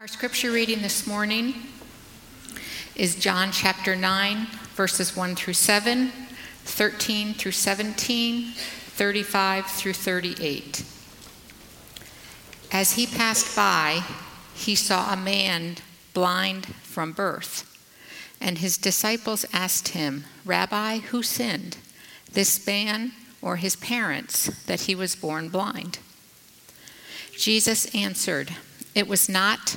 Our scripture reading this morning is John chapter 9, verses 1 through 7, 13 through 17, 35 through 38. As he passed by, he saw a man blind from birth. And his disciples asked him, Rabbi, who sinned, this man or his parents, that he was born blind? Jesus answered, It was not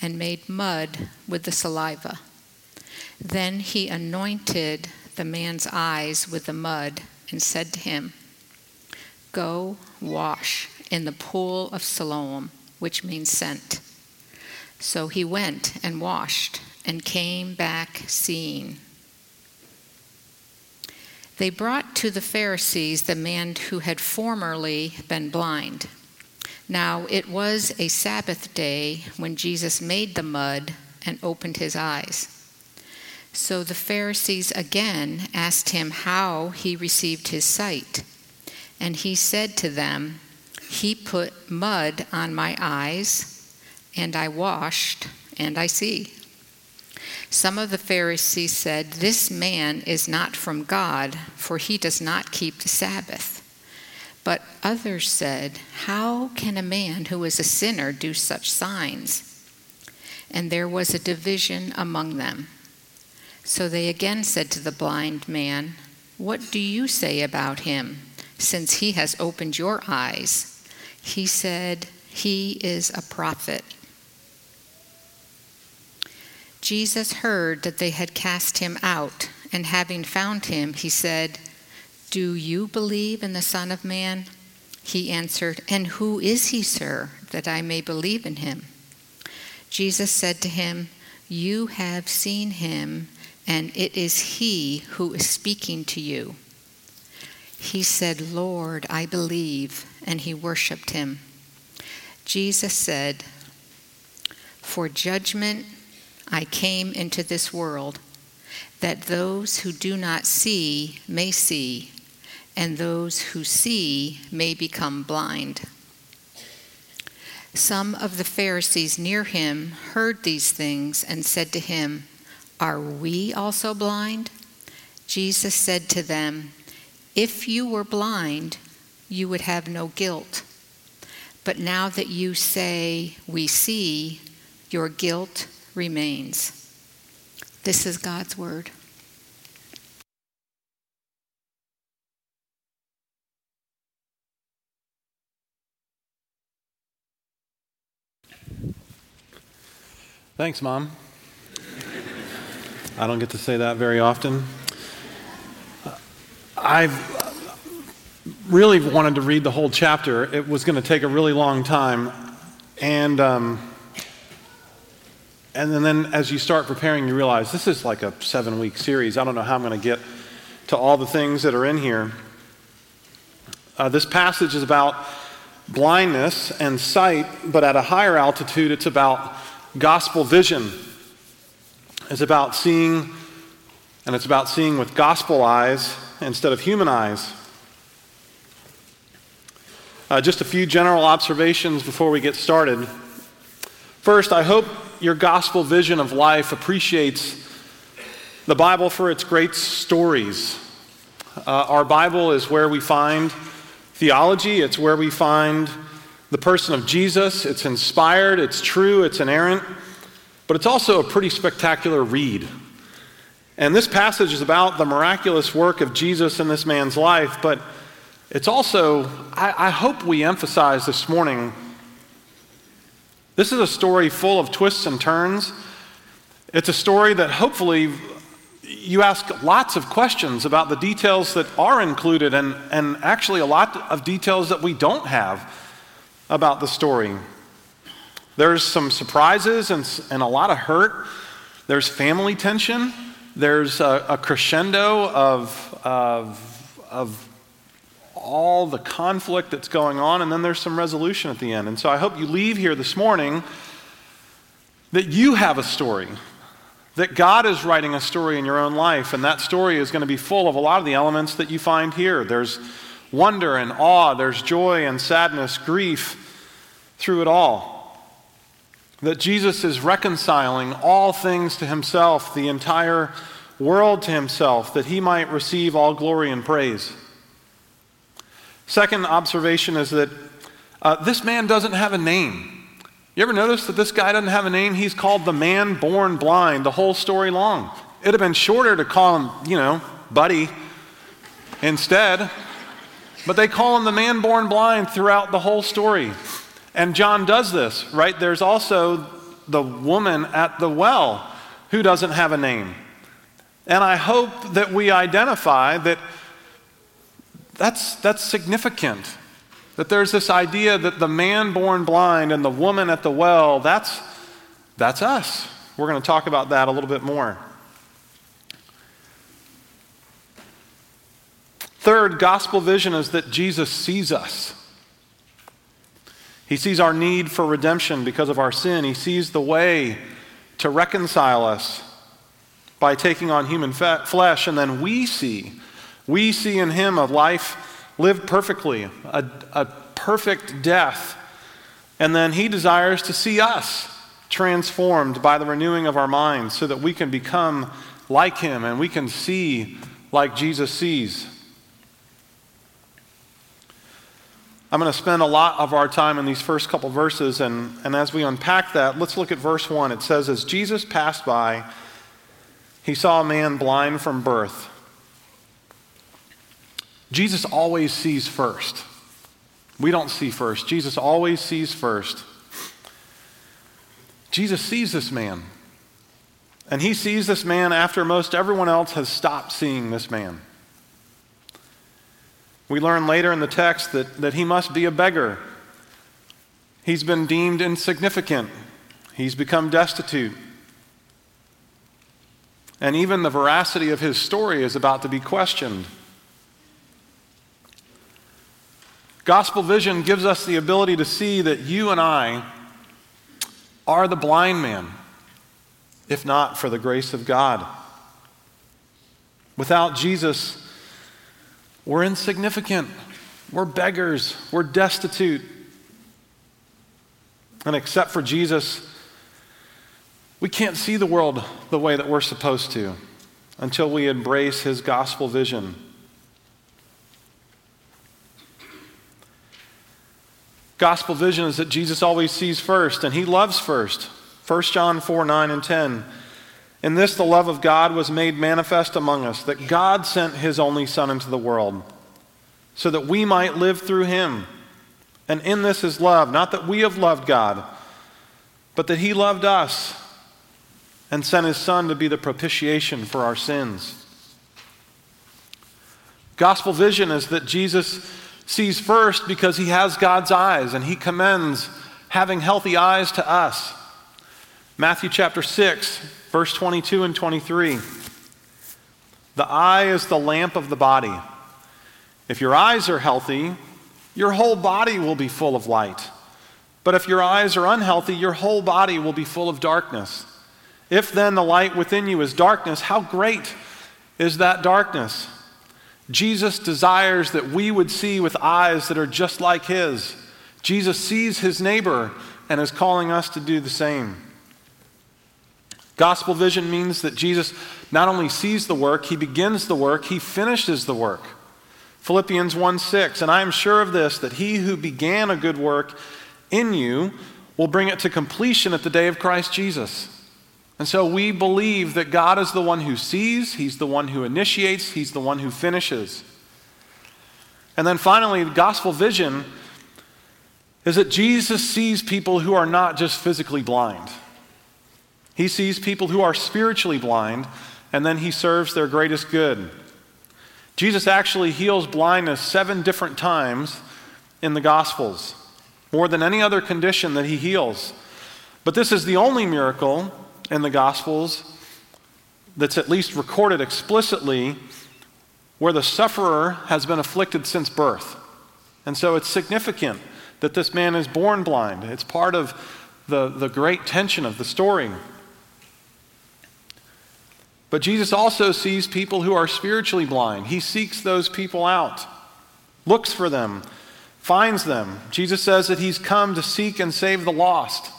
and made mud with the saliva. Then he anointed the man's eyes with the mud and said to him, Go wash in the pool of Siloam, which means sent. So he went and washed and came back seeing. They brought to the Pharisees the man who had formerly been blind. Now it was a Sabbath day when Jesus made the mud and opened his eyes. So the Pharisees again asked him how he received his sight. And he said to them, He put mud on my eyes, and I washed, and I see. Some of the Pharisees said, This man is not from God, for he does not keep the Sabbath. But others said, How can a man who is a sinner do such signs? And there was a division among them. So they again said to the blind man, What do you say about him, since he has opened your eyes? He said, He is a prophet. Jesus heard that they had cast him out, and having found him, he said, do you believe in the Son of Man? He answered, And who is he, sir, that I may believe in him? Jesus said to him, You have seen him, and it is he who is speaking to you. He said, Lord, I believe, and he worshiped him. Jesus said, For judgment I came into this world, that those who do not see may see and those who see may become blind. Some of the Pharisees near him heard these things and said to him, Are we also blind? Jesus said to them, If you were blind, you would have no guilt. But now that you say, We see, your guilt remains. This is God's word. Thanks, Mom. I don't get to say that very often. I've really wanted to read the whole chapter. It was going to take a really long time. And, um, and then as you start preparing, you realize this is like a seven week series. I don't know how I'm going to get to all the things that are in here. Uh, this passage is about blindness and sight, but at a higher altitude, it's about gospel vision. is about seeing, and it's about seeing with gospel eyes instead of human eyes. Uh, just a few general observations before we get started. First, I hope your gospel vision of life appreciates the Bible for its great stories. Uh, our Bible is where we find theology, it's where we find the person of Jesus. It's inspired, it's true, it's inerrant, but it's also a pretty spectacular read. And this passage is about the miraculous work of Jesus in this man's life, but it's also, I, I hope we emphasize this morning, this is a story full of twists and turns. It's a story that hopefully you ask lots of questions about the details that are included and, and actually a lot of details that we don't have about the story. There's some surprises and, and a lot of hurt. there's family tension, there's a, a crescendo of, of, of all the conflict that's going on, and then there's some resolution at the end. And so I hope you leave here this morning that you have a story, that God is writing a story in your own life, and that story is going to be full of a lot of the elements that you find here. There's wonder and awe, there's joy and sadness, grief through it all. That Jesus is reconciling all things to himself, the entire world to himself, that he might receive all glory and praise. Second observation is that uh, this man doesn't have a name. You ever notice that this guy doesn't have a name? He's called the man born blind the whole story long. It'd have been shorter to call him, you know, Buddy instead. But they call him the man born blind throughout the whole story. And John does this, right? There's also the woman at the well who doesn't have a name. And I hope that we identify that that's, that's significant. That there's this idea that the man born blind and the woman at the well, that's, that's us. We're going to talk about that a little bit more. Third, gospel vision is that Jesus sees us. He sees our need for redemption because of our sin. He sees the way to reconcile us by taking on human flesh. And then we see, we see in him a life lived perfectly, a, a perfect death. And then he desires to see us transformed by the renewing of our minds so that we can become like him and we can see like Jesus sees. I'm going to spend a lot of our time in these first couple verses, and, and as we unpack that, let's look at verse 1. It says, As Jesus passed by, he saw a man blind from birth. Jesus always sees first. We don't see first. Jesus always sees first. Jesus sees this man. And he sees this man after most everyone else has stopped seeing this man. We learn later in the text that, that he must be a beggar. He's been deemed insignificant, he's become destitute. And even the veracity of his story is about to be questioned. Gospel vision gives us the ability to see that you and I are the blind man, if not for the grace of God. Without Jesus, we're insignificant. We're beggars. We're destitute. And except for Jesus, we can't see the world the way that we're supposed to until we embrace his gospel vision. Gospel vision is that Jesus always sees first and he loves first. 1 John 4 9 and 10. In this, the love of God was made manifest among us, that God sent his only Son into the world, so that we might live through him. And in this is love, not that we have loved God, but that he loved us and sent his Son to be the propitiation for our sins. Gospel vision is that Jesus sees first because he has God's eyes, and he commends having healthy eyes to us. Matthew chapter 6, verse 22 and 23. The eye is the lamp of the body. If your eyes are healthy, your whole body will be full of light. But if your eyes are unhealthy, your whole body will be full of darkness. If then the light within you is darkness, how great is that darkness? Jesus desires that we would see with eyes that are just like his. Jesus sees his neighbor and is calling us to do the same. Gospel vision means that Jesus not only sees the work, he begins the work, he finishes the work. Philippians 1 6, and I am sure of this, that he who began a good work in you will bring it to completion at the day of Christ Jesus. And so we believe that God is the one who sees, he's the one who initiates, he's the one who finishes. And then finally, gospel vision is that Jesus sees people who are not just physically blind. He sees people who are spiritually blind, and then he serves their greatest good. Jesus actually heals blindness seven different times in the Gospels, more than any other condition that he heals. But this is the only miracle in the Gospels that's at least recorded explicitly where the sufferer has been afflicted since birth. And so it's significant that this man is born blind. It's part of the, the great tension of the story. But Jesus also sees people who are spiritually blind. He seeks those people out, looks for them, finds them. Jesus says that he's come to seek and save the lost.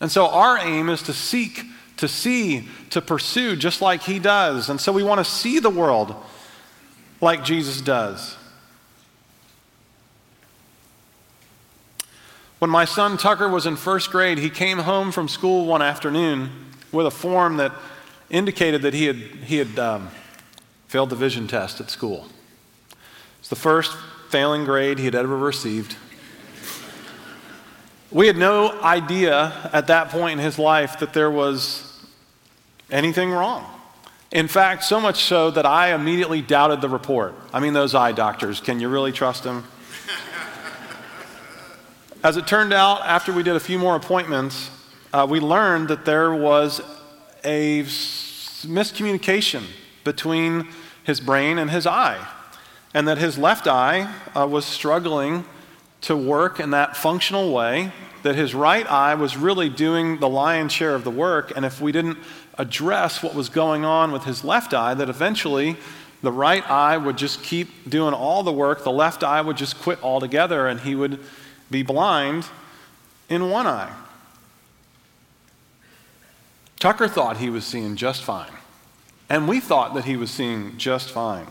And so our aim is to seek, to see, to pursue, just like he does. And so we want to see the world like Jesus does. When my son Tucker was in first grade, he came home from school one afternoon with a form that indicated that he had, he had um, failed the vision test at school. It's the first failing grade he had ever received. We had no idea at that point in his life that there was anything wrong. In fact, so much so that I immediately doubted the report. I mean, those eye doctors, can you really trust them? As it turned out, after we did a few more appointments, uh, we learned that there was a miscommunication between his brain and his eye, and that his left eye uh, was struggling to work in that functional way, that his right eye was really doing the lion's share of the work, and if we didn't address what was going on with his left eye, that eventually the right eye would just keep doing all the work, the left eye would just quit altogether, and he would be blind in one eye. Tucker thought he was seeing just fine. And we thought that he was seeing just fine.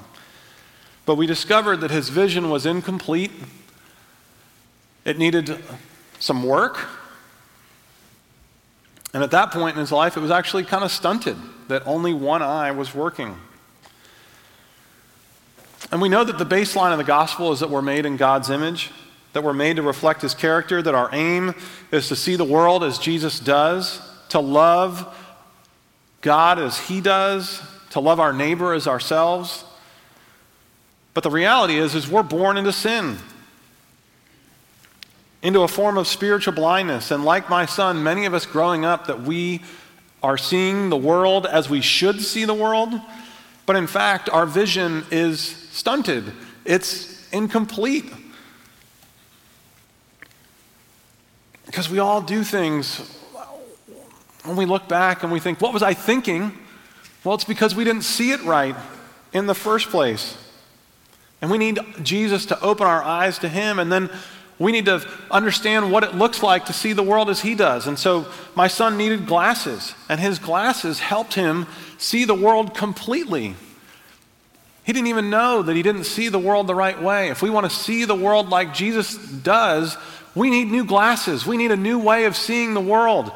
But we discovered that his vision was incomplete. It needed some work. And at that point in his life, it was actually kind of stunted that only one eye was working. And we know that the baseline of the gospel is that we're made in God's image, that we're made to reflect his character, that our aim is to see the world as Jesus does, to love God as He does, to love our neighbor as ourselves. But the reality is, is we're born into sin, into a form of spiritual blindness. And like my son, many of us growing up, that we are seeing the world as we should see the world, but in fact, our vision is stunted. It's incomplete. Because we all do things when we look back and we think, what was I thinking? Well, it's because we didn't see it right in the first place. And we need Jesus to open our eyes to Him, and then we need to understand what it looks like to see the world as He does. And so my son needed glasses, and his glasses helped him see the world completely. He didn't even know that he didn't see the world the right way. If we want to see the world like Jesus does, we need new glasses. We need a new way of seeing the world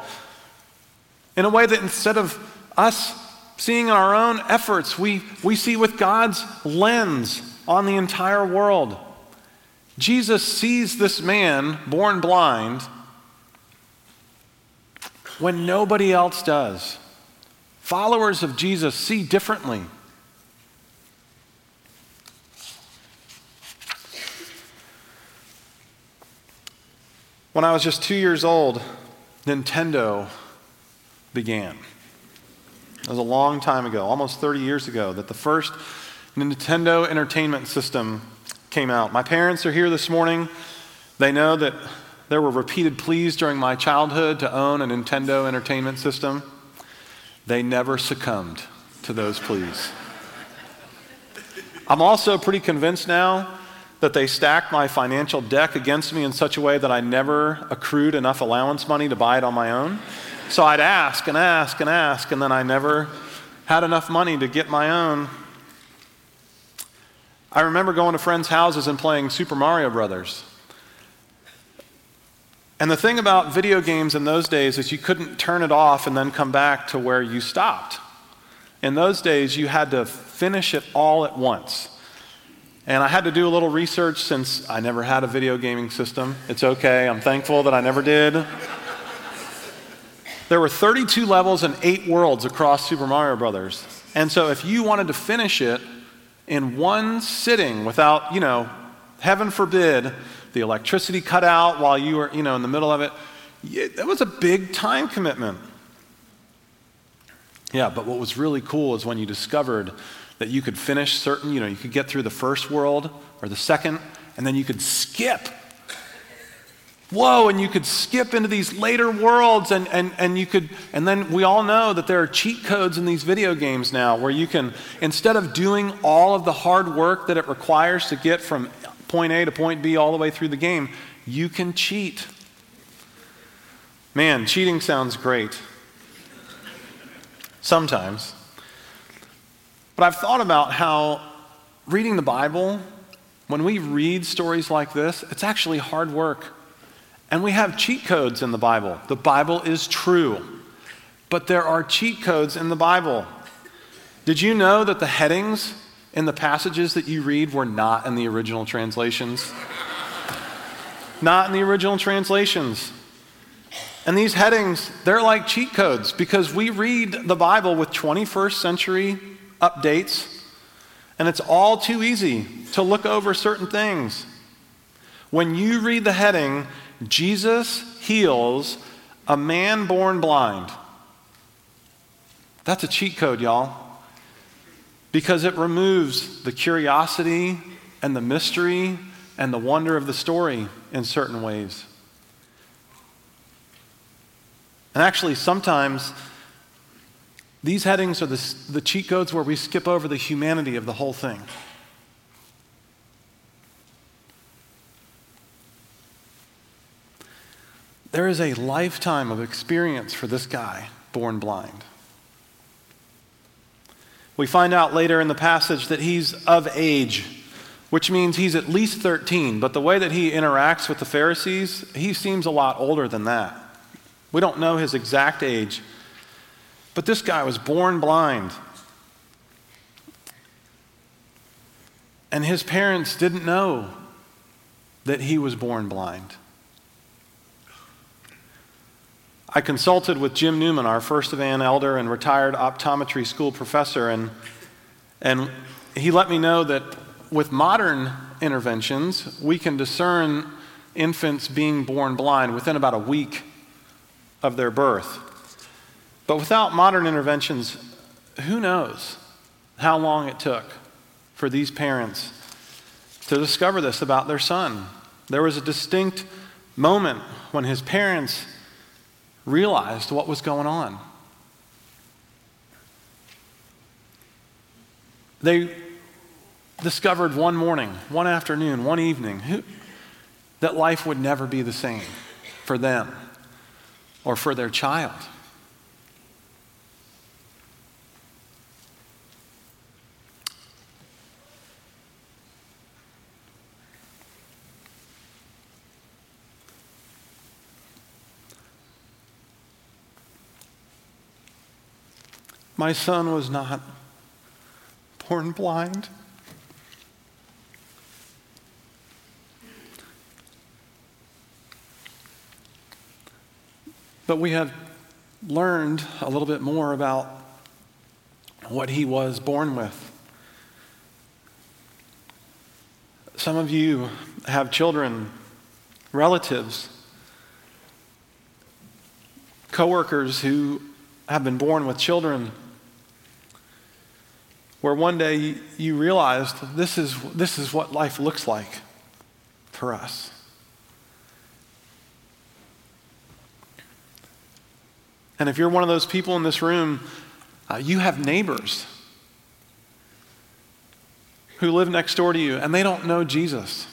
in a way that instead of us seeing our own efforts, we, we see with God's lens on the entire world. Jesus sees this man born blind when nobody else does. Followers of Jesus see differently. When I was just two years old, Nintendo began. It was a long time ago, almost 30 years ago, that the first Nintendo Entertainment System came out. My parents are here this morning. They know that there were repeated pleas during my childhood to own a Nintendo Entertainment System. They never succumbed to those pleas. I'm also pretty convinced now that they stacked my financial deck against me in such a way that I never accrued enough allowance money to buy it on my own. So I'd ask and ask and ask, and then I never had enough money to get my own. I remember going to friends' houses and playing Super Mario Brothers. And the thing about video games in those days is you couldn't turn it off and then come back to where you stopped. In those days, you had to finish it all at once. And I had to do a little research since I never had a video gaming system. It's okay, I'm thankful that I never did. There were 32 levels and eight worlds across Super Mario Brothers. And so if you wanted to finish it in one sitting without, you know, heaven forbid, the electricity cut out while you were, you know, in the middle of it, that was a big time commitment. Yeah, but what was really cool is when you discovered that you could finish certain, you know, you could get through the first world or the second, and then you could skip. Whoa, and you could skip into these later worlds, and, and, and you could, and then we all know that there are cheat codes in these video games now where you can, instead of doing all of the hard work that it requires to get from point A to point B all the way through the game, you can cheat. Man, cheating sounds great. Sometimes. But I've thought about how reading the Bible, when we read stories like this, it's actually hard work. And we have cheat codes in the Bible. The Bible is true. But there are cheat codes in the Bible. Did you know that the headings in the passages that you read were not in the original translations? not in the original translations. And these headings, they're like cheat codes because we read the Bible with 21st century updates, and it's all too easy to look over certain things. When you read the heading, Jesus heals a man born blind, that's a cheat code, y'all, because it removes the curiosity and the mystery and the wonder of the story in certain ways. And actually, sometimes these headings are the, the cheat codes where we skip over the humanity of the whole thing. There is a lifetime of experience for this guy born blind. We find out later in the passage that he's of age, which means he's at least 13, but the way that he interacts with the Pharisees, he seems a lot older than that. We don't know his exact age, but this guy was born blind. And his parents didn't know that he was born blind. I consulted with Jim Newman, our First Evan elder and retired optometry school professor, and, and he let me know that with modern interventions, we can discern infants being born blind within about a week of their birth. But without modern interventions, who knows how long it took for these parents to discover this about their son? There was a distinct moment when his parents realized what was going on. They discovered one morning, one afternoon, one evening who, that life would never be the same for them or for their child. My son was not born blind. But we have learned a little bit more about what he was born with. Some of you have children, relatives, coworkers who have been born with children where one day you realized this is, this is what life looks like for us. And if you're one of those people in this room, uh, you have neighbors who live next door to you and they don't know Jesus.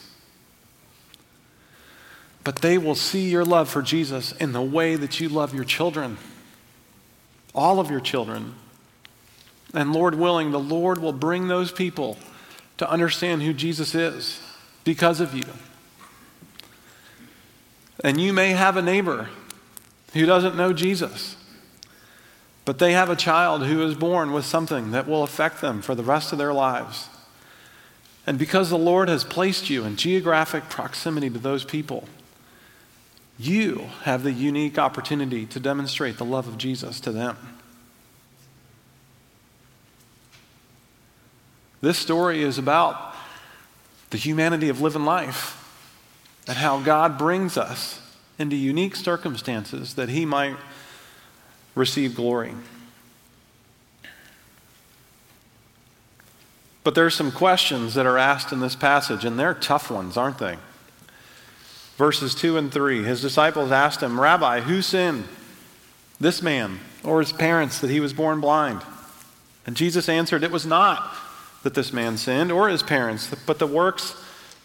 But they will see your love for Jesus in the way that you love your children, all of your children. And Lord willing, the Lord will bring those people to understand who Jesus is because of you. And you may have a neighbor who doesn't know Jesus. But they have a child who is born with something that will affect them for the rest of their lives. And because the Lord has placed you in geographic proximity to those people, you have the unique opportunity to demonstrate the love of Jesus to them. This story is about the humanity of living life and how God brings us into unique circumstances that He might receive glory. But there are some questions that are asked in this passage, and they're tough ones, aren't they? Verses 2 and 3 His disciples asked him, Rabbi, who sinned? This man or his parents that he was born blind? And Jesus answered, It was not that this man sinned or his parents, but the works,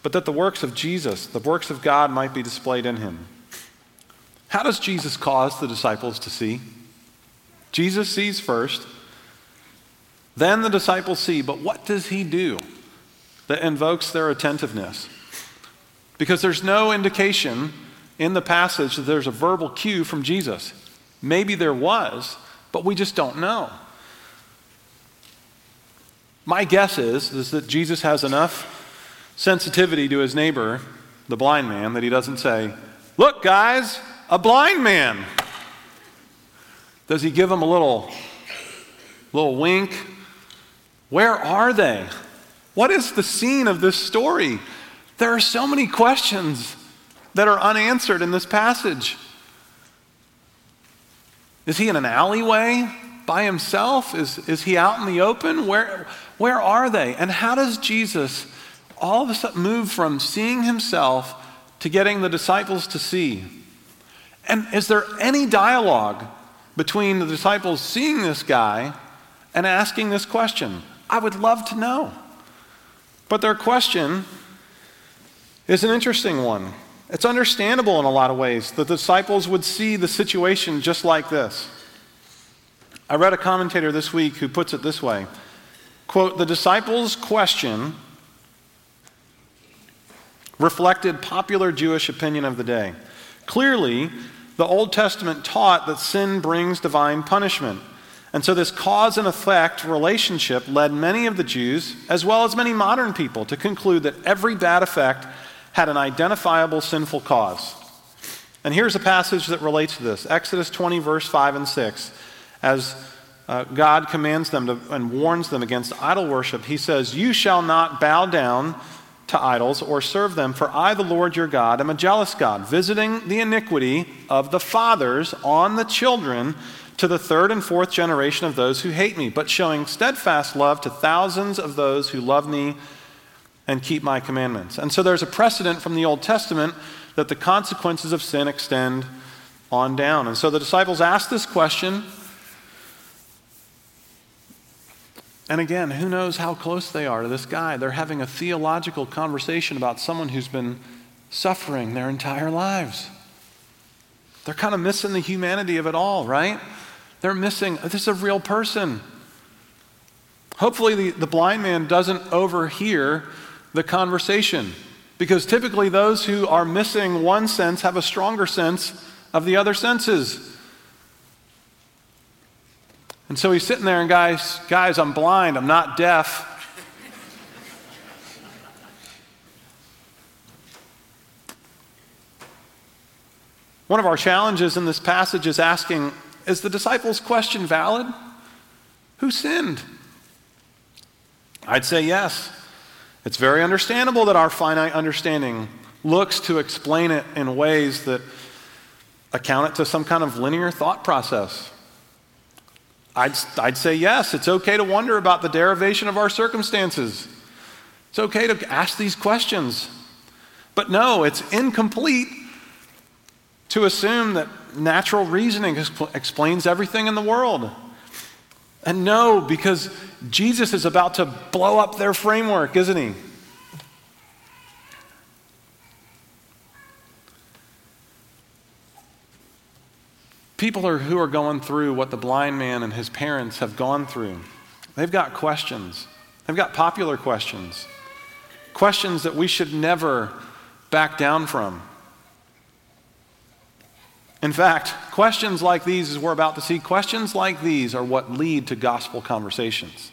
but that the works of Jesus, the works of God might be displayed in him. How does Jesus cause the disciples to see? Jesus sees first, then the disciples see, but what does he do that invokes their attentiveness? Because there's no indication in the passage that there's a verbal cue from Jesus. Maybe there was, but we just don't know. My guess is, is that Jesus has enough sensitivity to his neighbor, the blind man, that he doesn't say, Look, guys, a blind man. Does he give him a little, little wink? Where are they? What is the scene of this story? There are so many questions that are unanswered in this passage. Is he in an alleyway by himself? Is, is he out in the open? Where, where are they? And how does Jesus all of a sudden move from seeing himself to getting the disciples to see? And is there any dialogue between the disciples seeing this guy and asking this question? I would love to know. But their question is an interesting one. It's understandable in a lot of ways. That the disciples would see the situation just like this. I read a commentator this week who puts it this way quote, the disciples' question reflected popular Jewish opinion of the day. Clearly, the Old Testament taught that sin brings divine punishment. And so, this cause and effect relationship led many of the Jews, as well as many modern people, to conclude that every bad effect had an identifiable sinful cause. And here's a passage that relates to this Exodus 20, verse 5 and 6. As uh, God commands them to, and warns them against idol worship, he says, You shall not bow down to idols or serve them, for I, the Lord your God, am a jealous God, visiting the iniquity of the fathers on the children to the third and fourth generation of those who hate me, but showing steadfast love to thousands of those who love me and keep my commandments. And so there's a precedent from the Old Testament that the consequences of sin extend on down. And so the disciples ask this question. And again, who knows how close they are to this guy? They're having a theological conversation about someone who's been suffering their entire lives. They're kind of missing the humanity of it all, right? They're missing, this is a real person. Hopefully, the, the blind man doesn't overhear the conversation. Because typically, those who are missing one sense have a stronger sense of the other senses. And so he's sitting there, and guys, guys, I'm blind, I'm not deaf. One of our challenges in this passage is asking Is the disciples' question valid? Who sinned? I'd say yes. It's very understandable that our finite understanding looks to explain it in ways that account it to some kind of linear thought process. I'd, I'd say yes, it's okay to wonder about the derivation of our circumstances. It's okay to ask these questions. But no, it's incomplete to assume that natural reasoning explains everything in the world. And no, because Jesus is about to blow up their framework, isn't he? People are, who are going through what the blind man and his parents have gone through, they've got questions. They've got popular questions. Questions that we should never back down from. In fact, questions like these, as we're about to see, questions like these are what lead to gospel conversations.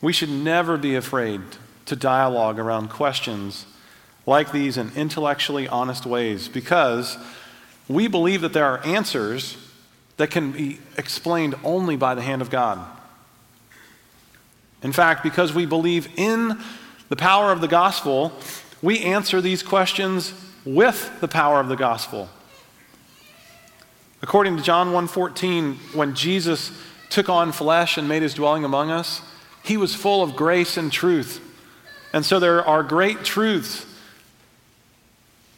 We should never be afraid to dialogue around questions like these in intellectually honest ways because we believe that there are answers that can be explained only by the hand of God. In fact, because we believe in the power of the gospel, we answer these questions with the power of the gospel. According to John 1:14, when Jesus took on flesh and made his dwelling among us, he was full of grace and truth. And so there are great truths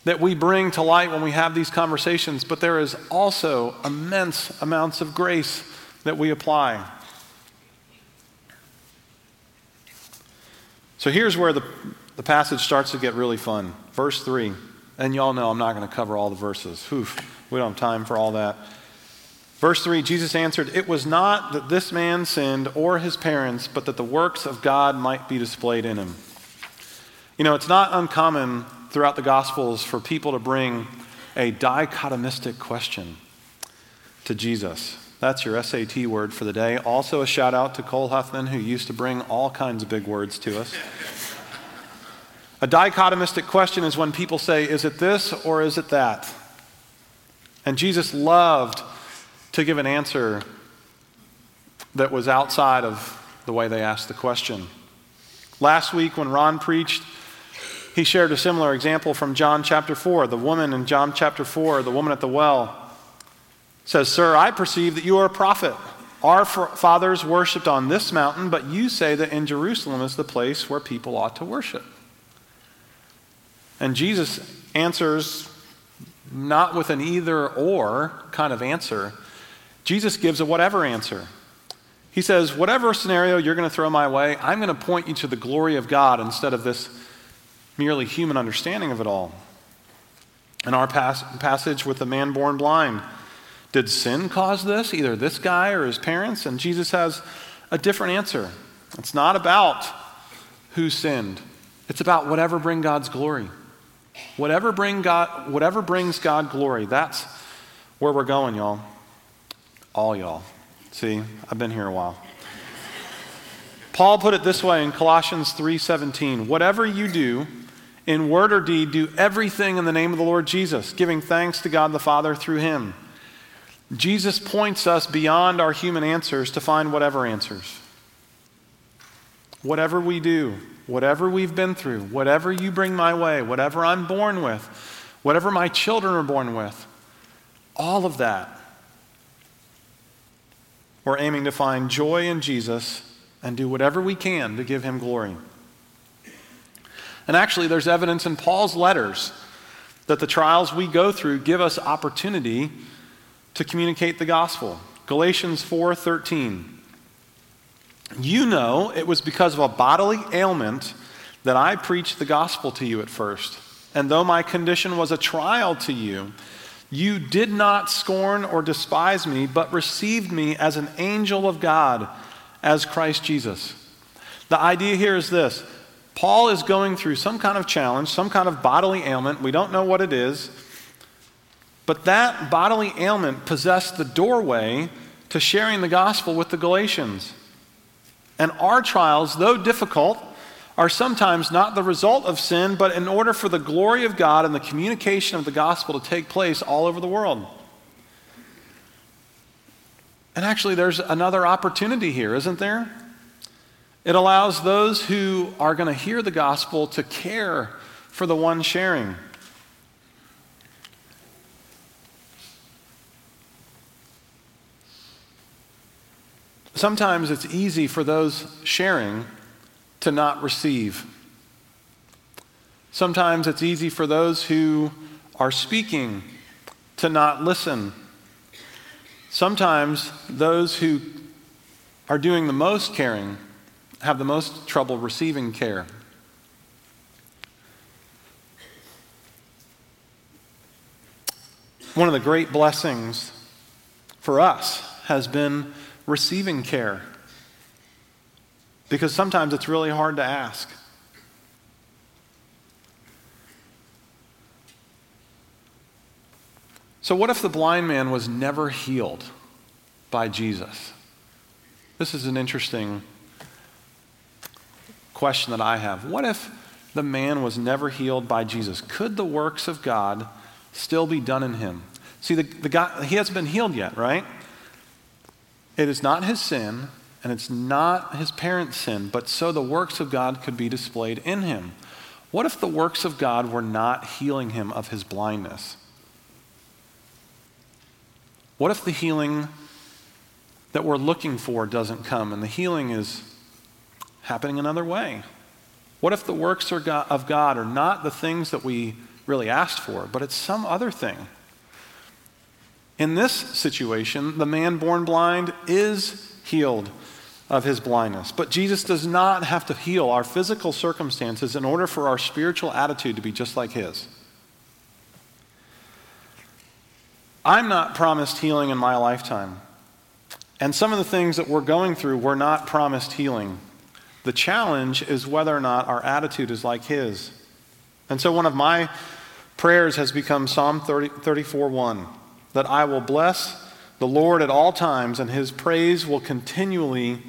that we bring to light when we have these conversations, but there is also immense amounts of grace that we apply. So here's where the, the passage starts to get really fun. Verse 3. And y'all know I'm not going to cover all the verses. Oof, we don't have time for all that. Verse 3 Jesus answered, It was not that this man sinned or his parents, but that the works of God might be displayed in him. You know, it's not uncommon throughout the Gospels for people to bring a dichotomistic question to Jesus. That's your SAT word for the day. Also, a shout out to Cole Huffman, who used to bring all kinds of big words to us. a dichotomistic question is when people say, Is it this or is it that? And Jesus loved to give an answer that was outside of the way they asked the question. Last week, when Ron preached, he shared a similar example from John chapter 4. The woman in John chapter 4, the woman at the well, says, Sir, I perceive that you are a prophet. Our fathers worshipped on this mountain, but you say that in Jerusalem is the place where people ought to worship. And Jesus answers not with an either or kind of answer. Jesus gives a whatever answer. He says, Whatever scenario you're going to throw my way, I'm going to point you to the glory of God instead of this merely human understanding of it all. In our pas- passage with the man born blind, did sin cause this, either this guy or his parents? And Jesus has a different answer. It's not about who sinned, it's about whatever bring God's glory. Whatever, bring God, whatever brings God glory, that's where we're going, y'all. All y'all. See, I've been here a while. Paul put it this way in Colossians 3:17, whatever you do, in word or deed, do everything in the name of the Lord Jesus, giving thanks to God the Father through him. Jesus points us beyond our human answers to find whatever answers. Whatever we do, whatever we've been through, whatever you bring my way, whatever I'm born with, whatever my children are born with, all of that, we're aiming to find joy in Jesus and do whatever we can to give him glory. And actually, there's evidence in Paul's letters that the trials we go through give us opportunity to communicate the gospel. Galatians 4:13. You know it was because of a bodily ailment that I preached the gospel to you at first. And though my condition was a trial to you, you did not scorn or despise me, but received me as an angel of God, as Christ Jesus. The idea here is this Paul is going through some kind of challenge, some kind of bodily ailment. We don't know what it is. But that bodily ailment possessed the doorway to sharing the gospel with the Galatians. And our trials, though difficult, are sometimes not the result of sin, but in order for the glory of God and the communication of the gospel to take place all over the world. And actually, there's another opportunity here, isn't there? It allows those who are going to hear the gospel to care for the one sharing. Sometimes it's easy for those sharing to not receive. Sometimes it's easy for those who are speaking to not listen. Sometimes those who are doing the most caring have the most trouble receiving care. One of the great blessings for us has been receiving care because sometimes it's really hard to ask. So, what if the blind man was never healed by Jesus? This is an interesting question that I have. What if the man was never healed by Jesus? Could the works of God still be done in him? See, the, the guy, he hasn't been healed yet, right? It is not his sin, and it's not his parents' sin, but so the works of God could be displayed in him. What if the works of God were not healing him of his blindness? What if the healing that we're looking for doesn't come and the healing is happening another way? What if the works of God are not the things that we really asked for, but it's some other thing? In this situation, the man born blind is healed of his blindness. But Jesus does not have to heal our physical circumstances in order for our spiritual attitude to be just like his. I'm not promised healing in my lifetime. And some of the things that we're going through were not promised healing. The challenge is whether or not our attitude is like his. And so one of my prayers has become Psalm 30, 34 1 that I will bless the Lord at all times, and his praise will continually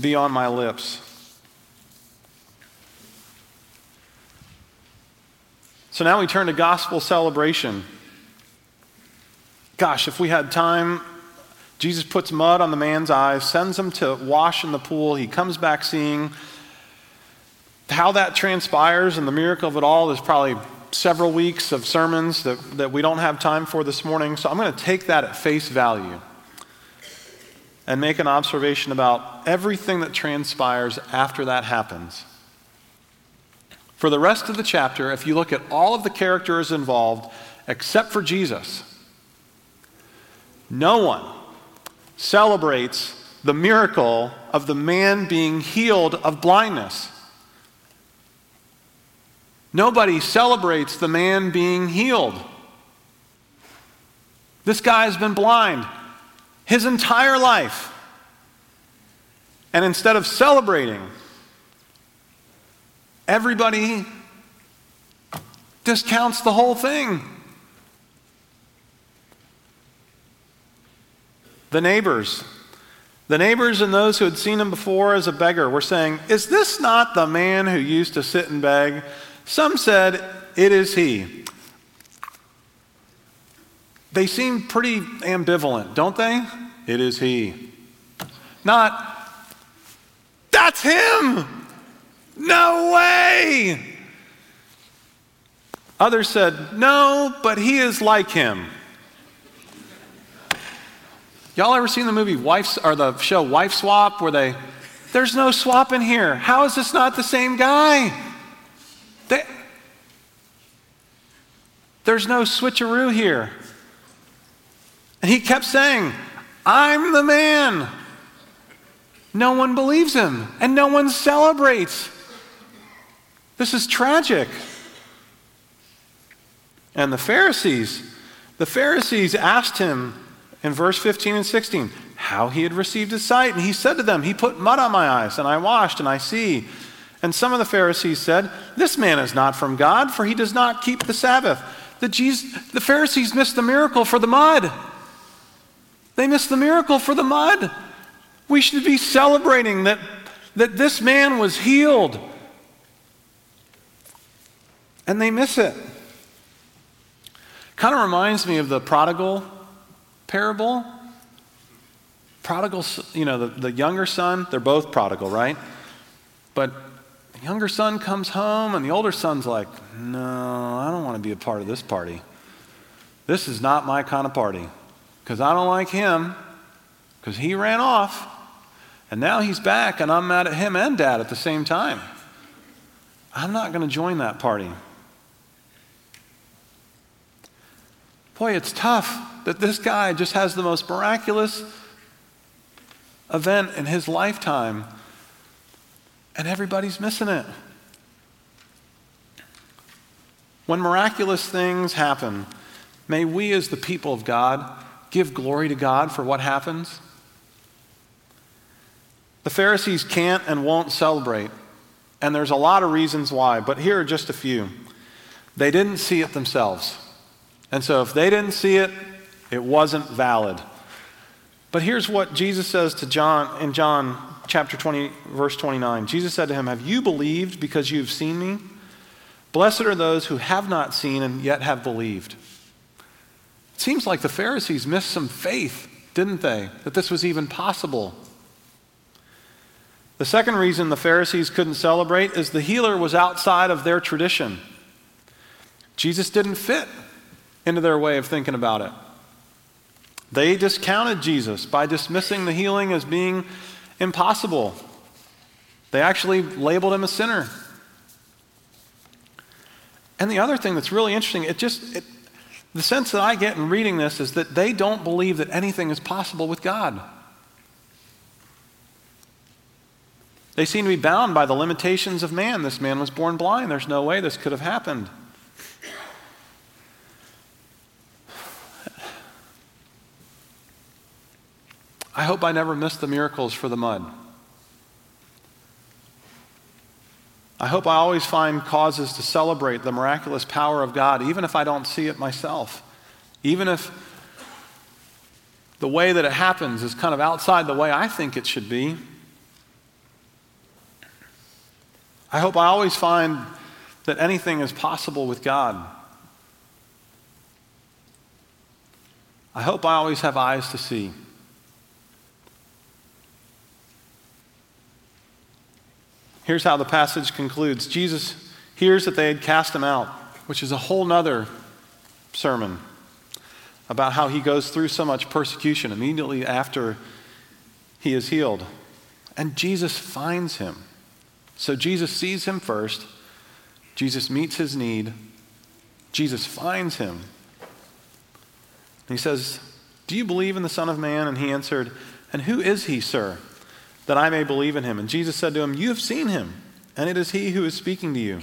be on my lips. So now we turn to gospel celebration. Gosh, if we had time, Jesus puts mud on the man's eyes, sends him to wash in the pool. He comes back seeing. How that transpires and the miracle of it all is probably several weeks of sermons that, that we don't have time for this morning. So I'm going to take that at face value and make an observation about everything that transpires after that happens. For the rest of the chapter, if you look at all of the characters involved, except for Jesus, no one celebrates the miracle of the man being healed of blindness. Nobody celebrates the man being healed. This guy has been blind his entire life. And instead of celebrating, everybody discounts the whole thing. The neighbors, the neighbors and those who had seen him before as a beggar were saying, Is this not the man who used to sit and beg? Some said, It is he. They seem pretty ambivalent, don't they? It is he. Not, that's him! No way! Others said, no, but he is like him. Y'all ever seen the movie Wife or the show Wife Swap where they there's no swap in here. How is this not the same guy? They, there's no switcheroo here. And he kept saying, I'm the man. No one believes him, and no one celebrates. This is tragic. And the Pharisees, the Pharisees asked him in verse 15 and 16 how he had received his sight. And he said to them, He put mud on my eyes, and I washed, and I see. And some of the Pharisees said, This man is not from God, for he does not keep the Sabbath. The, Jesus, the Pharisees missed the miracle for the mud. They missed the miracle for the mud. We should be celebrating that, that this man was healed. And they miss it. Kind of reminds me of the prodigal parable. Prodigal, you know, the, the younger son, they're both prodigal, right? But the younger son comes home, and the older son's like, No, I don't want to be a part of this party. This is not my kind of party because I don't like him because he ran off. And now he's back, and I'm mad at him and dad at the same time. I'm not going to join that party. Boy, it's tough that this guy just has the most miraculous event in his lifetime, and everybody's missing it. When miraculous things happen, may we, as the people of God, give glory to God for what happens? The Pharisees can't and won't celebrate, and there's a lot of reasons why, but here are just a few. They didn't see it themselves. And so if they didn't see it, it wasn't valid. But here's what Jesus says to John in John chapter 20 verse 29. Jesus said to him, "Have you believed because you've seen me? Blessed are those who have not seen and yet have believed." It Seems like the Pharisees missed some faith, didn't they? That this was even possible. The second reason the Pharisees couldn't celebrate is the healer was outside of their tradition. Jesus didn't fit into their way of thinking about it. They discounted Jesus by dismissing the healing as being impossible. They actually labeled him a sinner. And the other thing that's really interesting, it just, it, the sense that I get in reading this is that they don't believe that anything is possible with God. They seem to be bound by the limitations of man. This man was born blind. There's no way this could have happened. I hope I never miss the miracles for the mud. I hope I always find causes to celebrate the miraculous power of God, even if I don't see it myself. Even if the way that it happens is kind of outside the way I think it should be. I hope I always find that anything is possible with God. I hope I always have eyes to see. Here's how the passage concludes Jesus hears that they had cast him out, which is a whole nother sermon about how he goes through so much persecution immediately after he is healed. And Jesus finds him. So Jesus sees him first, Jesus meets his need, Jesus finds him. He says, Do you believe in the Son of Man? And he answered, And who is he, sir? That I may believe in him. And Jesus said to him, You have seen him, and it is he who is speaking to you.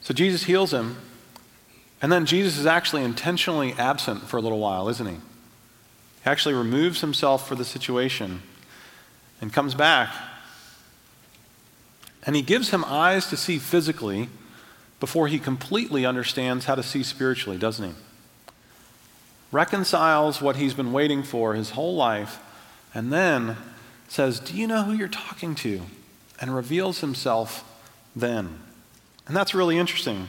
So Jesus heals him, and then Jesus is actually intentionally absent for a little while, isn't he? He actually removes himself for the situation and comes back. And he gives him eyes to see physically before he completely understands how to see spiritually, doesn't he? Reconciles what he's been waiting for his whole life, and then says, Do you know who you're talking to? And reveals himself then. And that's really interesting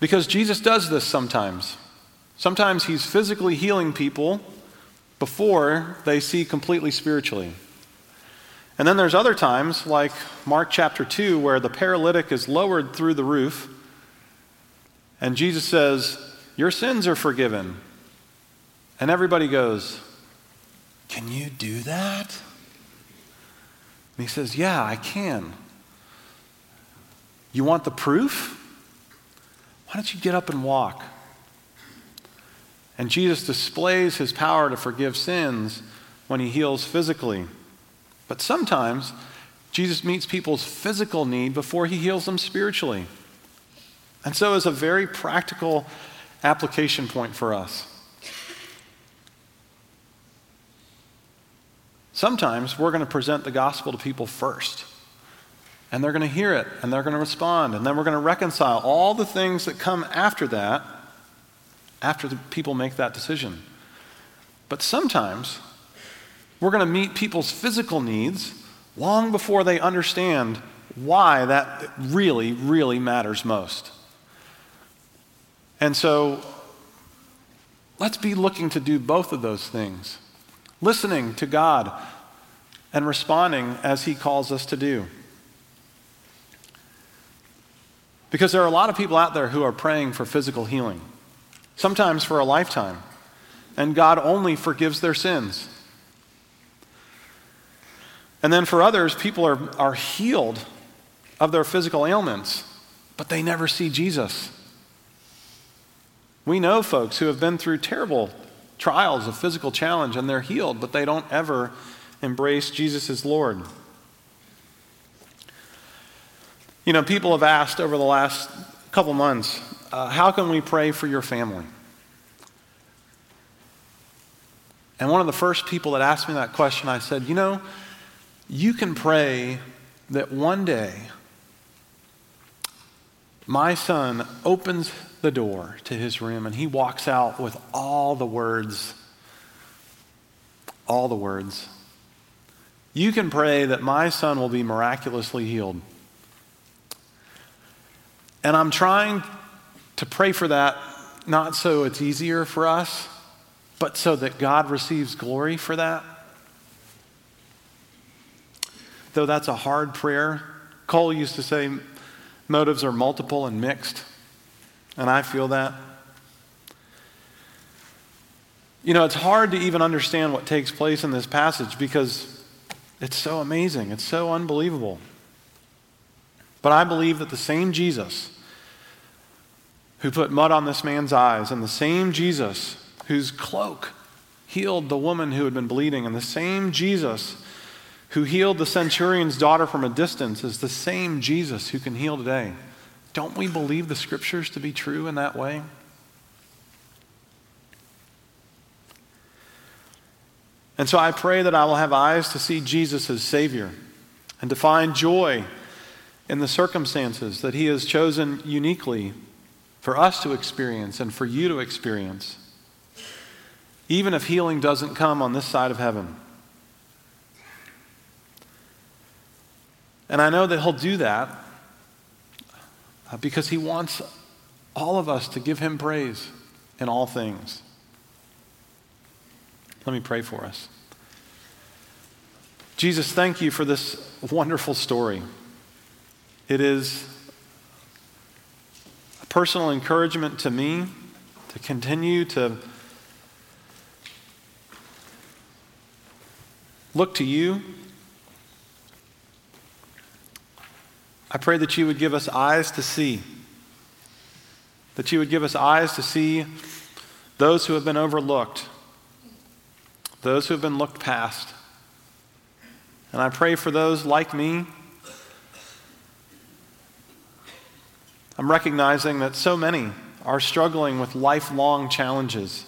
because Jesus does this sometimes. Sometimes he's physically healing people before they see completely spiritually. And then there's other times, like Mark chapter 2, where the paralytic is lowered through the roof, and Jesus says, Your sins are forgiven. And everybody goes, Can you do that? And he says, Yeah, I can. You want the proof? Why don't you get up and walk? And Jesus displays his power to forgive sins when he heals physically. But sometimes Jesus meets people's physical need before he heals them spiritually. And so, as a very practical application point for us, Sometimes we're going to present the gospel to people first. And they're going to hear it and they're going to respond. And then we're going to reconcile all the things that come after that, after the people make that decision. But sometimes we're going to meet people's physical needs long before they understand why that really, really matters most. And so let's be looking to do both of those things listening to God and responding as He calls us to do. Because there are a lot of people out there who are praying for physical healing, sometimes for a lifetime, and God only forgives their sins. And then for others, people are, are healed of their physical ailments, but they never see Jesus. We know folks who have been through terrible trials of physical challenge and they're healed, but they don't ever embrace Jesus as Lord. You know, people have asked over the last couple months, uh, how can we pray for your family? And one of the first people that asked me that question, I said, you know, you can pray that one day my son opens the door to his room and he walks out with all the words. All the words. You can pray that my son will be miraculously healed. And I'm trying to pray for that, not so it's easier for us, but so that God receives glory for that. Though that's a hard prayer. Cole used to say motives are multiple and mixed. And I feel that. You know, it's hard to even understand what takes place in this passage because it's so amazing, it's so unbelievable. But I believe that the same Jesus who put mud on this man's eyes, and the same Jesus whose cloak healed the woman who had been bleeding, and the same Jesus who healed the centurion's daughter from a distance is the same Jesus who can heal today. Don't we believe the scriptures to be true in that way? And so I pray that I will have eyes to see Jesus as Savior and to find joy in the circumstances that He has chosen uniquely for us to experience and for you to experience, even if healing doesn't come on this side of heaven. And I know that He'll do that uh, because He wants all of us to give Him praise in all things. Let me pray for us. Jesus, thank you for this wonderful story. It is a personal encouragement to me to continue to look to you. I pray that you would give us eyes to see, that you would give us eyes to see those who have been overlooked, those who have been looked past. And I pray for those like me I'm recognizing that so many are struggling with lifelong challenges,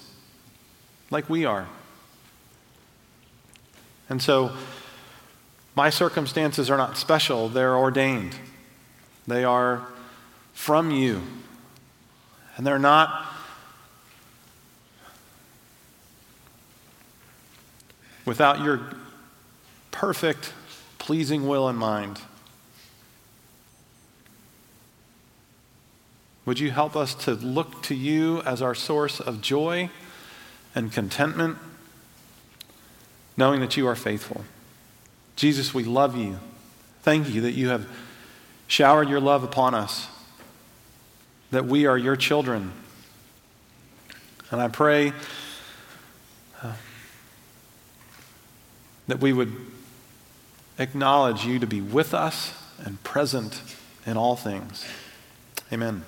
like we are. And so, my circumstances are not special, they're ordained. They are from you. And they're not without your perfect, pleasing will in mind. Would you help us to look to you as our source of joy and contentment, knowing that you are faithful? Jesus, we love you. Thank you that you have showered your love upon us, that we are your children. And I pray uh, that we would acknowledge you to be with us and present in all things. Amen.